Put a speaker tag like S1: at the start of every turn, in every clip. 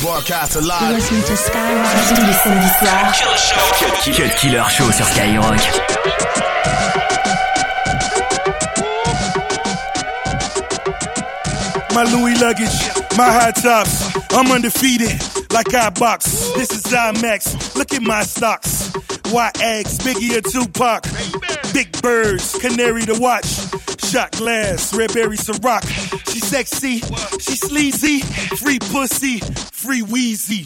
S1: Broadcast alive. Listen to Skyrock tous les samedis soirs. Cut Killer Show sur Skyrock.
S2: My Louis luggage, my high tops. I'm undefeated, like I box. This is IMAX. Look at my stocks. White eggs, Biggie or Tupac. Big birds, canary to watch. Shot glass, red berry Ciroc. She sexy, she sleazy. Free pussy, free wheezy.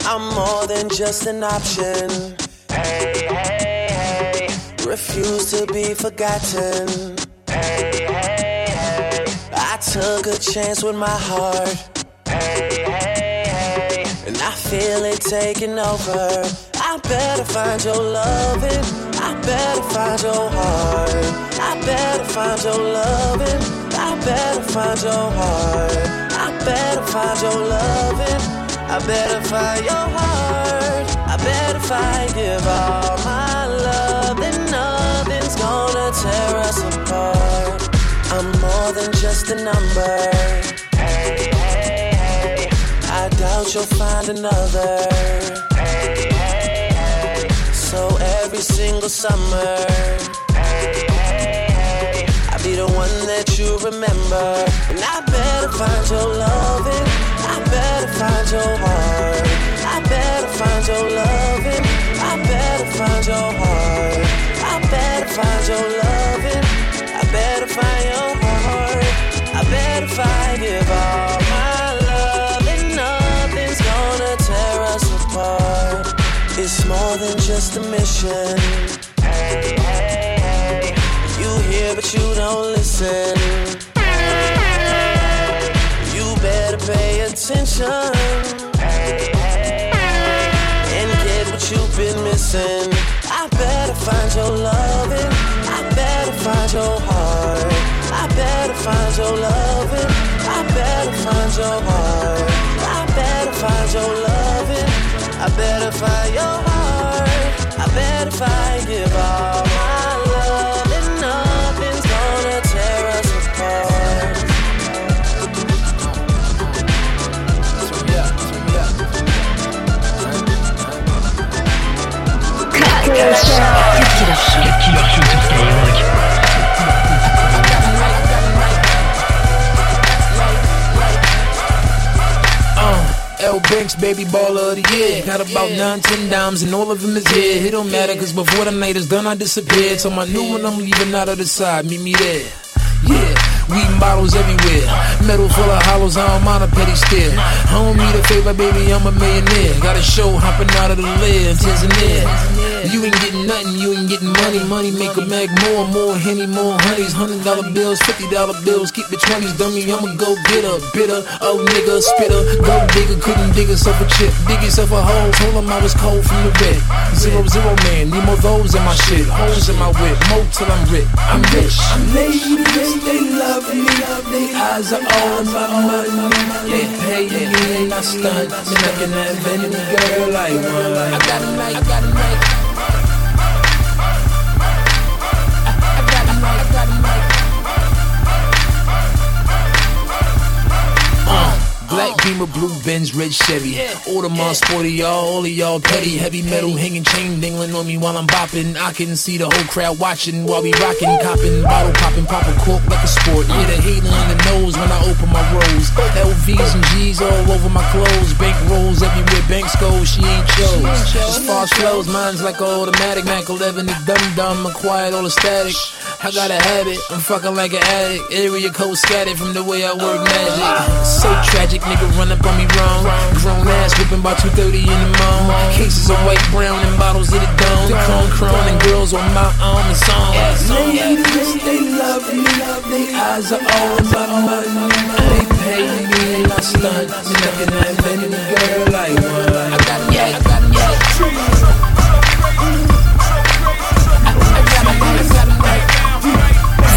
S3: I'm more than just an option. Hey, hey, hey. Refuse to be forgotten. Hey, hey, hey. I took a chance with my heart. Hey, hey, hey. And I feel it taking over. I better find your loving. I better find your heart. I better find your loving. I better find your heart. I better find your loving. I better find your heart. I better find give all my love. Then nothing's gonna tear us apart. I'm more than just a number. Hey, hey, hey. I doubt you'll find another. Hey, hey, hey. So every single summer. Be the one that you remember. And I better find your loving. I better find your heart. I better find your loving. I better find your heart. I better find your loving. I better find your heart. I better find give all my love. And nothing's gonna tear us apart. It's more than just a mission. Hear, but you don't listen. You better pay attention. And get what you've been missing. I better find your loving. I better find your heart. I better find your loving. I better find your heart. I better find your loving. I better find your heart. I better find give all
S4: L Banks, baby baller of the year. Got about nine, ten dimes, and all of them is here. It don't matter, cause before the night is done, I disappeared. So my new one, I'm leaving out of the side. Meet me there. Yeah. Weeding bottles everywhere. Metal full of hollows, I don't mind a petty stare. I don't need a favor, baby, I'm a millionaire. Got a show hopping out of the lid, Tanzania. You ain't getting nothing, you ain't getting money. Money make a mag more, more henny, more honeys. Hundred dollar bills, fifty dollar bills, keep the twenties, dummy. I'ma go get a bitter, oh nigga, spitter. Go digger, couldn't dig yourself a chip. Dig yourself a hole, told him I was cold from the wreck. Zero, zero man, need more those in my shit. Holes in my whip, mo till I'm rich. I'm rich.
S3: Ladies, they love me. They eyes are all about money.
S4: They pay me and I stunt. And I can have any girl I want. I got a night, I got a night. Uh, Black Beamer, blue Benz, red Chevy. Audemars, sporty y'all, all of y'all petty. Heavy metal hanging chain dangling on me while I'm bopping. I can see the whole crowd watching while we rocking, copping, bottle popping, pop a cork like a sport. Yeah, the hater in the nose when I open my rolls. LVs and G's all over my clothes. Bank rolls everywhere, banks go, she ain't chose. As far as flows, mine's like automatic. Mac 11 is dumb dumb, acquired all the static. I got a habit, I'm fucking like an addict. Area code scattered from the way I work magic. So tragic, nigga run up on me wrong. Grown ass whipping by 2.30 in the morning. Cases of white, brown, and bottles of the dome. Chrome, chrome, and girls on my arm and song.
S3: Ladies, they love me. Love, they eyes are all about money.
S4: They pay me and I stunt. Can have any girl like one. I got it, yeah, I got it, yeah.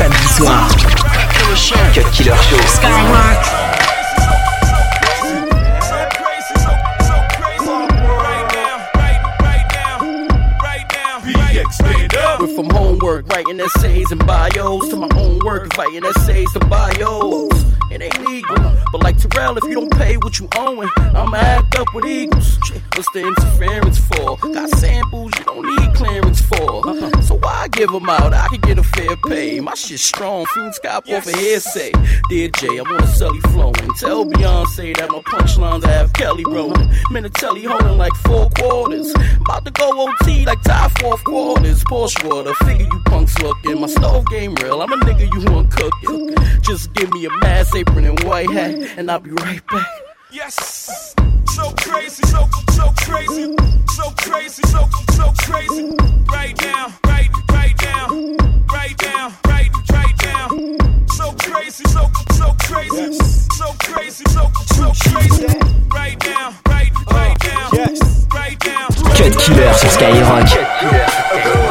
S1: Samedi soir. Cut Killer Show. Skyrock.
S5: We're from homeworld
S6: work, writing essays and bios. To my own work, writing essays to bios. It ain't legal, but like Terrell, if you don't pay what you owing, I'ma act up with Eagles. What's the interference for? Got samples you don't need clearance for. So why give them out? I can get a fair pay. My shit strong, fumes cop off a hearsay. Dear Jay, I want a Sully flowing. Tell Beyonce that my punchlines have Kelly rolling. Minatelli holding like four quarters. About to go OT like tie fourth quarters. Porsche water, figure you punks looking. My stove game real, I'm a nigga you want cooking. Just give me a mass apron and white hat, and I'll be right back.
S7: Yes. So crazy, so so crazy, so crazy, so so crazy. Right now, right, right now, right now, right, right now. So crazy, so so crazy, so crazy, so so crazy. Right now, right, right now, right now.
S8: Cut Killer sur Skyrock.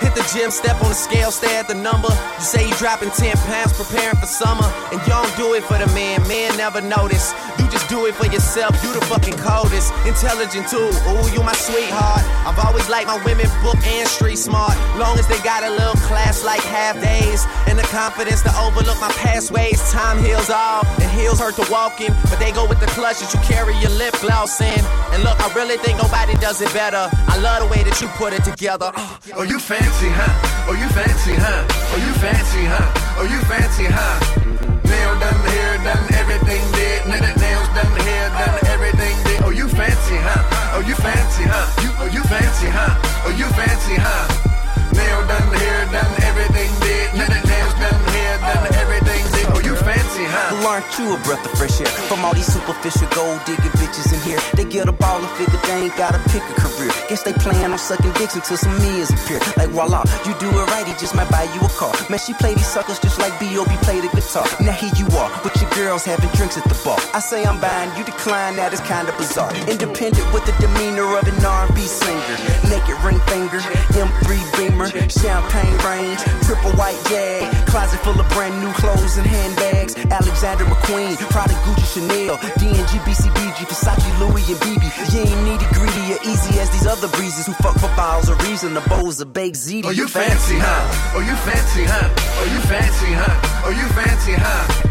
S9: Hit the gym, step on the scale, stare at the number. You say you dropping 10 pounds, preparing for summer. And you don't do it for the man, man never notice. You just do it for yourself, you the fucking coldest. Intelligent too, ooh, you my sweetheart. I've always liked my women book and street smart. Long as they got a little class like half days. And the confidence to overlook my past ways. Time heals all, and heels hurt to walk in. But they go with the clutch that you carry your lip gloss in. And look, I really think nobody does it better. I love the way that you put it together.
S1: Oh, you fancy, huh? Oh, you fancy, huh? Oh, you fancy, huh? Oh, you fancy, huh? Nail done, hair done, everything did. Nails done, hair done, everything did. Oh, you fancy, huh? Oh, you fancy, huh? You, oh, you fancy, huh? Oh, you fancy, huh? Nail done, hair done,
S9: Aren't you a breath of fresh air? From all these superficial gold digging bitches in here. They get a ball and figure they ain't gotta pick a career. Guess they plan on sucking dicks until some meals appear. Like voila, you do it right, he just might buy you a car. Man, she play these suckers just like B.O.B. play the guitar. Now here you are, with your girls having drinks at the bar. I say I'm buying, you decline, that is kinda bizarre. Independent with the demeanor of an R&B singer. Naked ring finger, M3 Beamer, champagne range, triple white jag, closet full of brand new clothes and handbags. Alexander McQueen, Prada, Gucci, Chanel, D&G, BCBG, Versace, Louis, and BB. You ain't needy, greedy, or easy as these other breezes who fuck for bottles of reason, the bowls of baked ziti.
S1: Oh, you fancy, huh? Oh, you fancy, huh? Oh, you fancy, huh? Oh, you fancy, huh?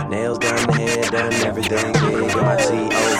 S3: Done, everything big. And my T.O. girls,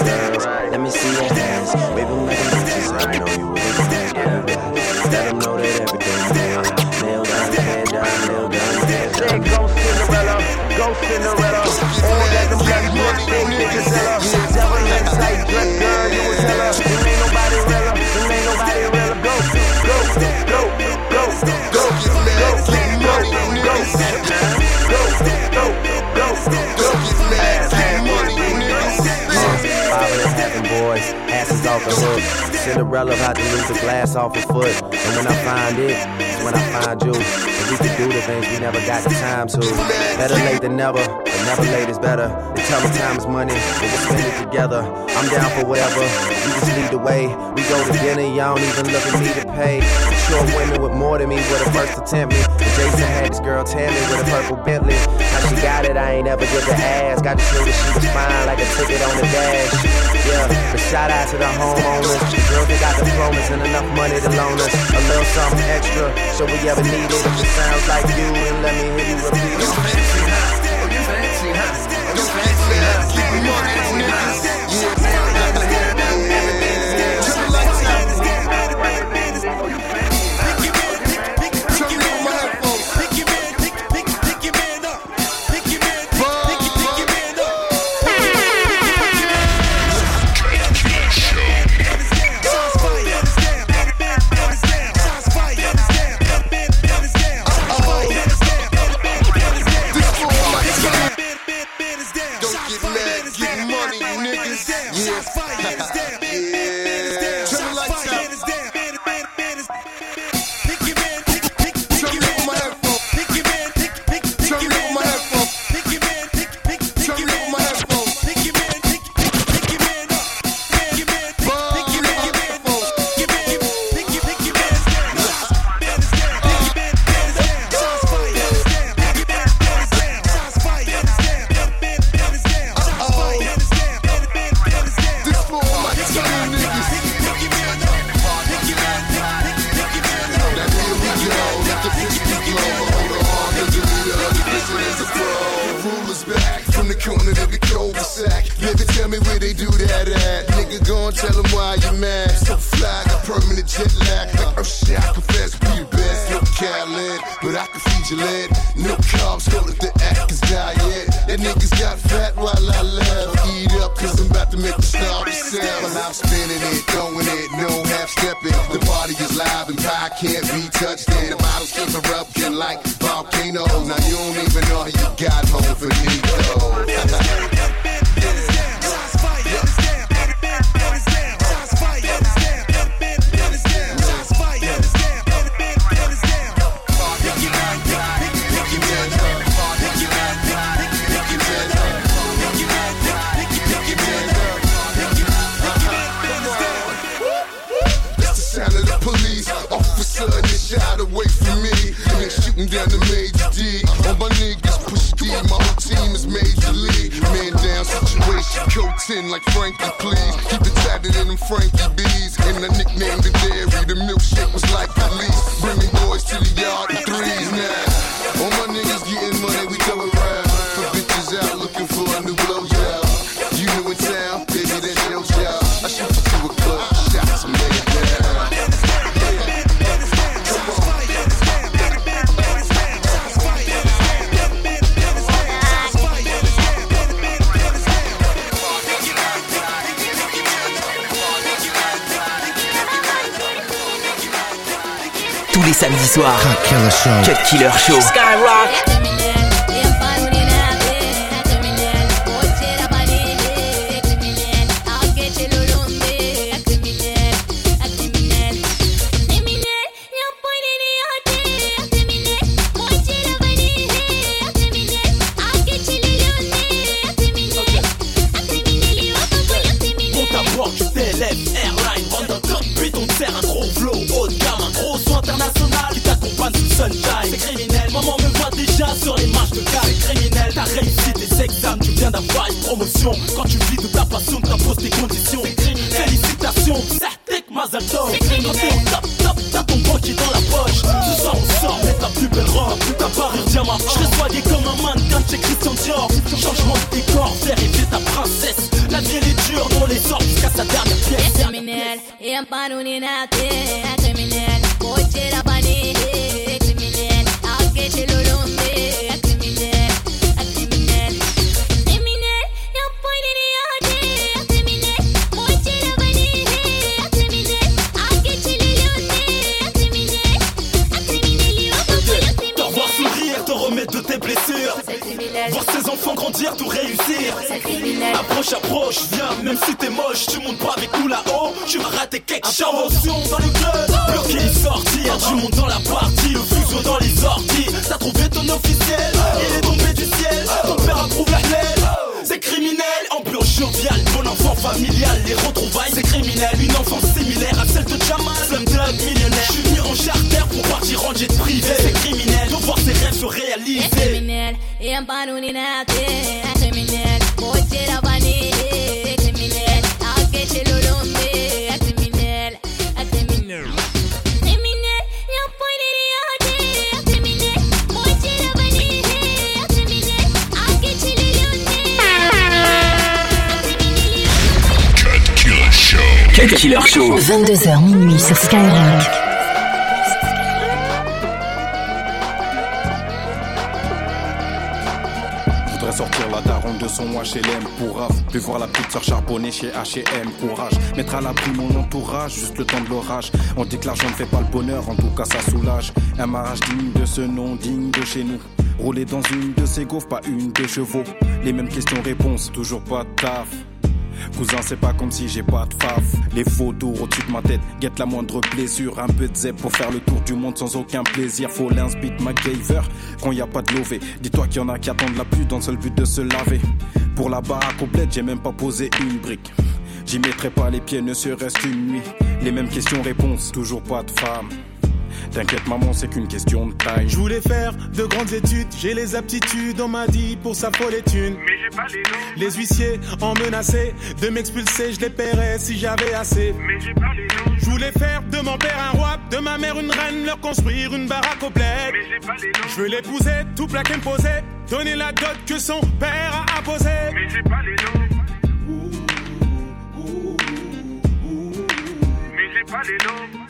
S3: Cinderella
S10: about to lose a glass off her foot. And when I find it, when I find you. And we can do the things we never got the time to. Better late than never. But
S3: Never late is better. Tell me time is money, we can spend it together. I'm down for whatever. You just lead the way. We go to dinner, y'all don't even look at me to pay. Short women with more than me were the first to tempt me. And Jason had this girl Tammy with a purple Bentley. How she got it, I ain't ever give the ass. Got to show that she was fine like a ticket on the dash. Yeah, but shout out to the homeowners. Girls that got diplomas and enough money to loan us. A little something extra, so we ever need it. If it sounds like you, then let me hear you repeat it hurt. Don't ain't hurt. Keep them on that niggas.
S10: You fancy, huh? Oh, shit, I confess, be your best. No cat lid, but I can feed your lid. No carbs, know that the act is diet. That niggas got fat while I laugh. Eat up, cause I'm about to make the star sell. Well, I'm spinning it, throwing it, no half stepping. The party is live and pie can't be touched. And the bottles keep erupting like volcanoes. Now you fancy, huh? You got huh? Keep me on samedi soir.
S8: Cut Killer Show.
S11: Killer Show.
S12: Quand tu vis de ta passion, t'imposes tes conditions. Félicitations, Certec Mazaltov Quand t'es au top, top, t'as ton banquier dans la poche. Ce soir on sort, mais ta plus belle robe Ta parure diamant Je soigné comme un mannequin chez Christian Dior. Changement de décor, faire ta princesse. La vie elle est dure, on les sort jusqu'à sa dernière pièce.
S11: Criminel, et un panouninate blessures.
S12: Voir ses enfants grandir, tout réussir. Approche, approche, viens, même si t'es moche, tu montes pas avec nous là-haut. Tu vas rater quelque Intervention chose. dans le club, bloqué, sortir. Du monde dans la partie, le fuseau dans les orties. T'as trouvé ton officiel, il est tombé du ciel. Ton père approuve la l'aile. C'est criminel, ambiance joviale, bon enfant familial, les retrouvailles, c'est criminel, une enfance similaire à celle de Jamal, flamme de millionnaire, je suis en charter pour partir en jet privé, c'est criminel voir ses rêves se réaliser.
S11: Es criminel, et un panouninate. criminel, pour la vanille. À criminel, criminel?
S8: Killer Show.
S13: 22h minuit sur Skyrock.
S14: HLM pour raf Puis voir la petite sœur charbonner chez H&M Courage, mettre à l'abri mon entourage Juste le temps de l'orage. On dit que l'argent ne fait pas le bonheur En tout cas ça soulage. Un mariage digne de ce nom, digne de chez nous. Rouler dans une de ces gaufres, pas une de chevaux. Les mêmes questions-réponses, toujours pas de taf Cousin, c'est pas comme si j'ai pas de faf. Les photos au-dessus de ma tête, guette la moindre blessure. Un peu de zèbre pour faire le tour du monde sans aucun plaisir. Faut l'inspit MacGyver quand y a pas de lové. Dis-toi qu'il y en a qui attendent la pluie dans le seul but de se laver. Pour la baraque complète, j'ai même pas posé une brique. J'y mettrai pas les pieds, ne serait-ce qu'une nuit. Les mêmes questions-réponses, toujours pas de femme. T'inquiète maman, c'est qu'une question de taille.
S2: Je voulais faire de grandes études, j'ai les aptitudes, on m'a dit pour sa folle étude. Mais j'ai pas les noms. Les huissiers en menaçaient de m'expulser, je les paierais si j'avais assez. Mais j'ai pas les noms. Je voulais faire de mon père un roi, de ma mère une reine, leur construire une baraque au bled. Mais j'ai pas les noms. Je veux l'épouser, tout plaquer me poser, donner la dot que son père a apposée. Mais j'ai pas les noms. Mais j'ai pas les noms.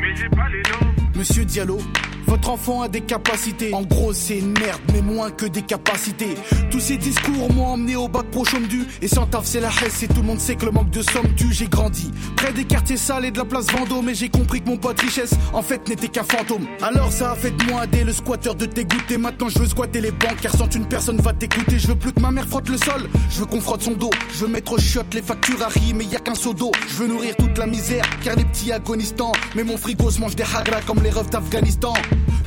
S2: Mais j'ai pas les noms.
S15: Monsieur Diallo, votre enfant a des capacités. En gros, c'est une merde, mais moins que des capacités. Tous ces discours m'ont emmené au bac pro du. Et sans taf, c'est la hesse, et tout le monde sait que le manque de somme tue. J'ai grandi près des quartiers sales et de la place Vendôme. Mais j'ai compris que mon pote richesse, en fait, n'était qu'un fantôme. Alors ça a fait de moi dès le squatteur de t'égoûter. Maintenant, je veux squatter les banques, car sans une personne va t'écouter. Je veux plus que ma mère frotte le sol. Je veux qu'on frotte son dos. Je veux mettre au shot les factures à riz, mais y a qu'un seau d'eau. Je veux nourrir toute la misère, car les petits agonisants. Mais mon frigo se mange des hagra comme les refs d'Afghanistan.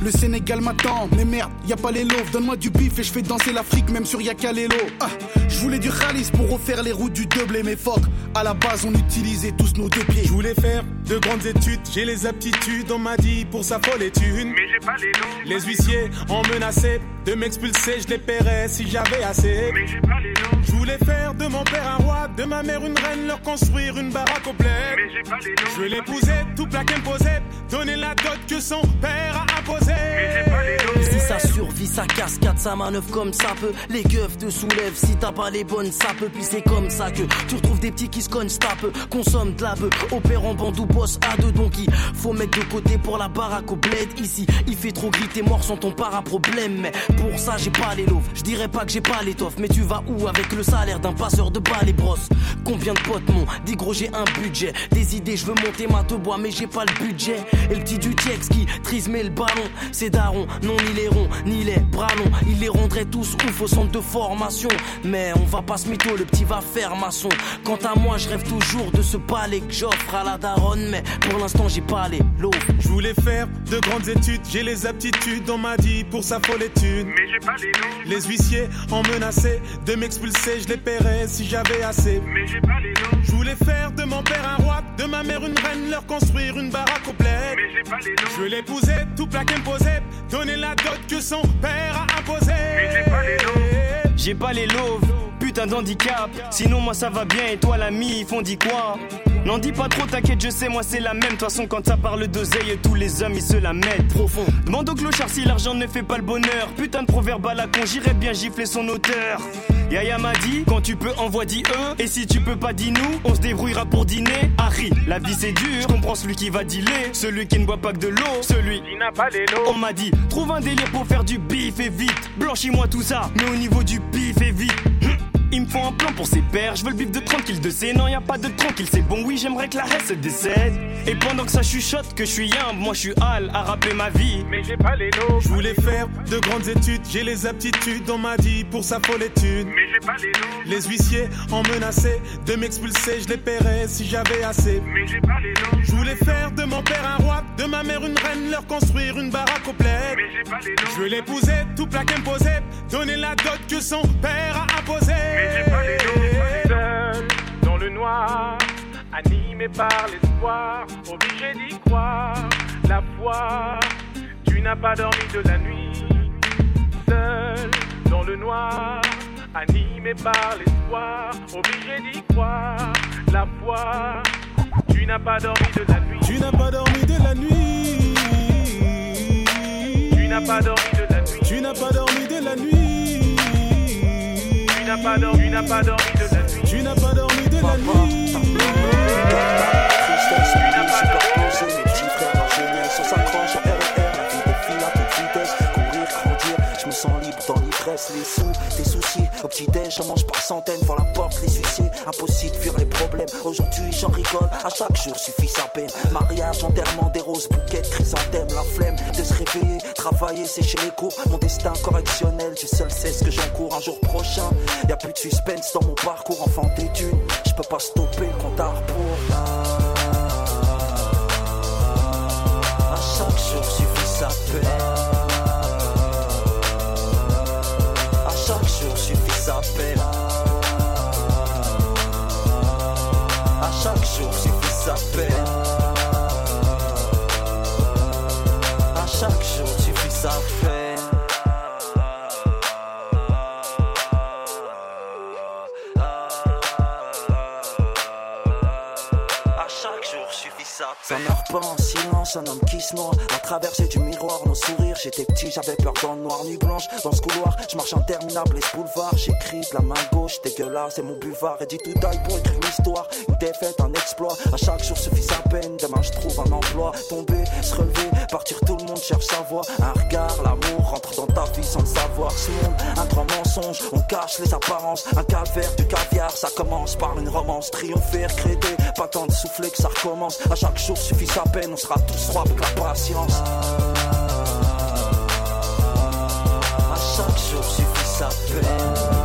S15: Le Sénégal m'attend, mais merde, y a pas les loaves. Donne-moi du bif et je fais danser l'Afrique, même sur Yakalelo. Ah, je voulais du khalis pour refaire les routes du double mes phoques. À la base, on utilisait tous nos deux pieds.
S2: Je voulais faire de grandes études, j'ai les aptitudes, on m'a dit pour sa folle étude. Mais j'ai pas les noms. Les huissiers en menaçaient de m'expulser, je les paierais si j'avais assez. Mais j'ai pas les noms. Je voulais faire de mon père un roi, de ma mère une reine, leur construire une baraque au bled. Mais j'ai pas les noms. Je veux l'épouser, tout plaquer me poser, donner la dot que son père a imposée. Mais j'ai pas les.
S16: Si ça survit, ça cascade, ça manœuvre comme ça peut. Les keufs te soulèvent, si t'as pas les bonnes, ça peut. Puis c'est comme ça que tu retrouves des petits qui se cognent, tape, consomment de la bœuf, opèrent en bande ou boss à deux. Donc il faut mettre de côté pour la baraque au bled. Ici, il fait trop gris, t'es mort sans ton para-problème. Mais pour ça, j'ai pas les loaves. Je dirais pas que j'ai pas l'étoffe, mais tu vas où avec le salaire d'un passeur de balles et brosses Combien de potes m'ont dit gros, j'ai un budget? Des idées, je veux monter ma te bois, mais j'ai pas le budget. Et le petit du qui trisme le ballon, c'est daron, non ni les ronds, ni les bras longs. Il les rendrait tous ouf au centre de formation. Mais on va pas se mytho, le petit va faire maçon. Quant à moi, je rêve toujours de ce palais que j'offre à la daronne, mais pour l'instant, j'ai pas les lots.
S2: Je voulais faire de grandes études, j'ai les aptitudes, on m'a dit pour sa folle étude. Mais j'ai pas les noms. Les huissiers en menaçaient de m'expulser, je les paierais si j'avais assez. Mais j'ai pas les noms. Je voulais faire de mon père un roi, de ma mère une reine, leur construire une baraque au bled. Mais j'ai pas les noms. Je l'épouser, tout plaquer me poser, donner la dot que son père a imposée. J'ai pas les
S17: loaves, putain d'handicap. Sinon, moi ça va bien et toi, l'ami, ils font dit quoi? N'en dis pas trop, t'inquiète, je sais, moi c'est la même. De toute façon, quand ça parle d'oseille, tous les hommes ils se la mettent profond. Demande au clochard si l'argent ne fait pas le bonheur. Putain de proverbe à la con, j'irais bien gifler son auteur. Yaya m'a dit, quand tu peux, envoie dit eux. Et si tu peux pas, dis nous, on se débrouillera pour dîner. Harry, la vie c'est dur, je comprends celui qui va dealer. Celui qui ne boit pas que de l'eau, celui
S2: qui n'a pas les lots.
S17: On m'a dit, trouve un délire pour faire du bif et vite. Blanchis-moi tout ça, mais au niveau du bif et vite. Il me faut un plan pour ses pères, je veux le bif de tranquille de C. Non, y a pas de tranquille, c'est bon, oui, j'aimerais que la reste se décède. Et pendant que ça chuchote, que je suis humble, moi je suis hal à rappeler ma vie.
S2: Mais j'ai pas les noms. Je voulais faire de grandes études, j'ai les aptitudes, on m'a dit pour sa folle étude.
S18: Mais j'ai pas les noms.
S2: Les huissiers ont menacé de m'expulser, je les paierais si j'avais assez.
S18: Mais j'ai pas les noms.
S2: Je voulais faire de mon père un roi, de ma mère une reine, leur construire une baraque au plaid.
S18: Mais j'ai pas les noms.
S2: Je veux l'épouser, tout plaque imposé, donner la dot que son père a imposée.
S18: Mais j'ai pas les noms. Seul dans le noir, animé par l'espoir, obligé d'y croire. La foi, tu n'as pas dormi de la nuit. Seul dans le noir, animé par l'espoir, obligé d'y croire. La foi, tu n'as pas dormi de la nuit.
S2: Tu n'as pas dormi de la nuit.
S18: Tu n'as pas dormi de la nuit.
S2: Tu n'as pas dormi de la nuit.
S18: Tu n'as pas dormi, tu n'as pas dormi de la nuit.
S2: Tu n'as pas dormi de la nuit.
S19: L'ivresse, les sous, tes soucis, au petit déj, j'en mange par centaines, voir la porte, les huissiers, impossible de fuir les problèmes, aujourd'hui j'en rigole, à chaque jour suffit sa peine, mariage, enterrement, des roses, bouquets, chrysanthèmes, la flemme de se réveiller, travailler, sécher les cours, mon destin correctionnel, tu seul sais ce que j'encours. Un jour prochain, y a plus de suspense dans mon parcours, enfant des dunes, je peux pas stopper le compte. À chaque jour suffit sa peine. paiera. À chaque jour, j'ai fait sa paix. À chaque jour, j'ai fait sa paix. Sa peine. Ça meurt pas en silence, un homme qui se noie. À traverser du miroir, nos sourires. J'étais petit, j'avais peur dans le noir, nuit blanche. Dans ce couloir, je marche interminable, les boulevards. J'écris de la main gauche, dégueulasse, c'est mon buvard. Et dit tout taille pour écrire l'histoire. Une défaite, un exploit. À chaque jour suffit sa peine. Demain, je trouve un emploi. Tomber, se relever, partir, tout le monde cherche sa voie. Un regard, l'amour rentre dans ta vie sans le savoir. Ce monde, un grand mensonge, on cache les apparences. Un calvaire, du caviar, ça commence par une romance. Triompher, créer, pas tant de souffler que ça recommence. À jour suffit sa peine, on sera tous rois avec la patience. À chaque jour suffit sa peine.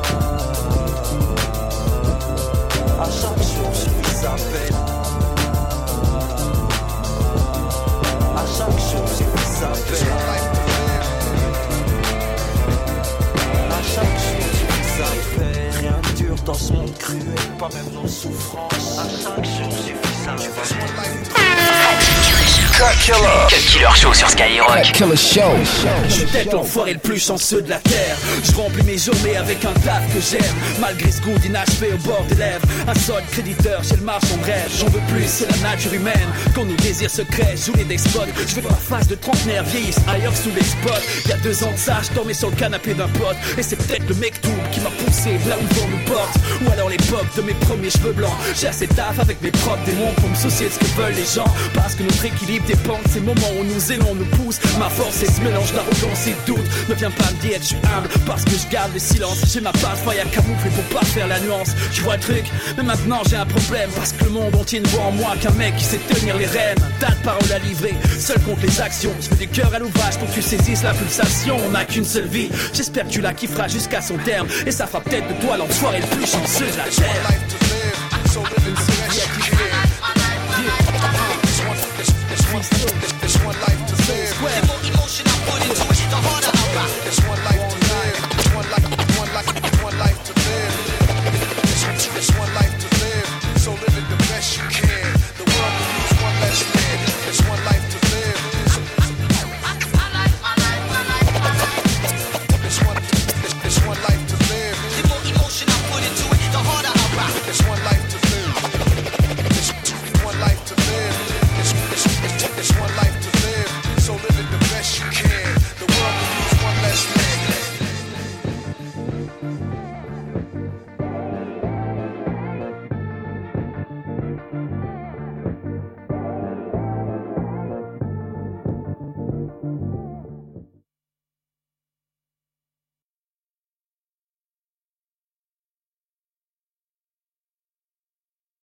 S20: Show sur Skyrock.
S8: Killer Show.
S5: Je suis peut-être l'enfoiré le plus chanceux de la terre. Je remplis mes journées avec un taf que j'aime. Malgré ce goût d'inachevé au bord des lèvres. Un solde créditeur chez le marchand de rêve. J'en veux plus, c'est la nature humaine. Quand nos désirs secrets jouent les despotes. Je veux que ma face de trentenaire vieillisse ailleurs sous les spots. Il y a deux ans de ça, je dormais sur le canapé d'un pote. Et c'est peut-être le mec tout poussé là où vent nous porte. Ou alors l'époque de mes premiers cheveux blancs. J'ai assez taf avec mes propres démons pour me soucier de ce que veulent les gens. Parce que notre équilibre dépend de ces moments où nous aimons nous pousse. Ma force est ce mélange d'arrogance et doute. Ne viens pas me dire que je suis humble parce que je garde le silence. J'ai ma faille à camoufler pour pas faire la nuance. Tu vois le truc, mais maintenant j'ai un problème parce que le monde entier ne voit en moi qu'un mec qui sait tenir les rênes. Tas de paroles à livrer, seul contre les actions. Je veux du cœur à l'ouvrage pour que tu saisisses la pulsation. On n'a qu'une seule vie. J'espère que tu la kifferas jusqu'à son terme. Et ça fera peut-être de toi l'enfoiré le plus chanceux de la terre.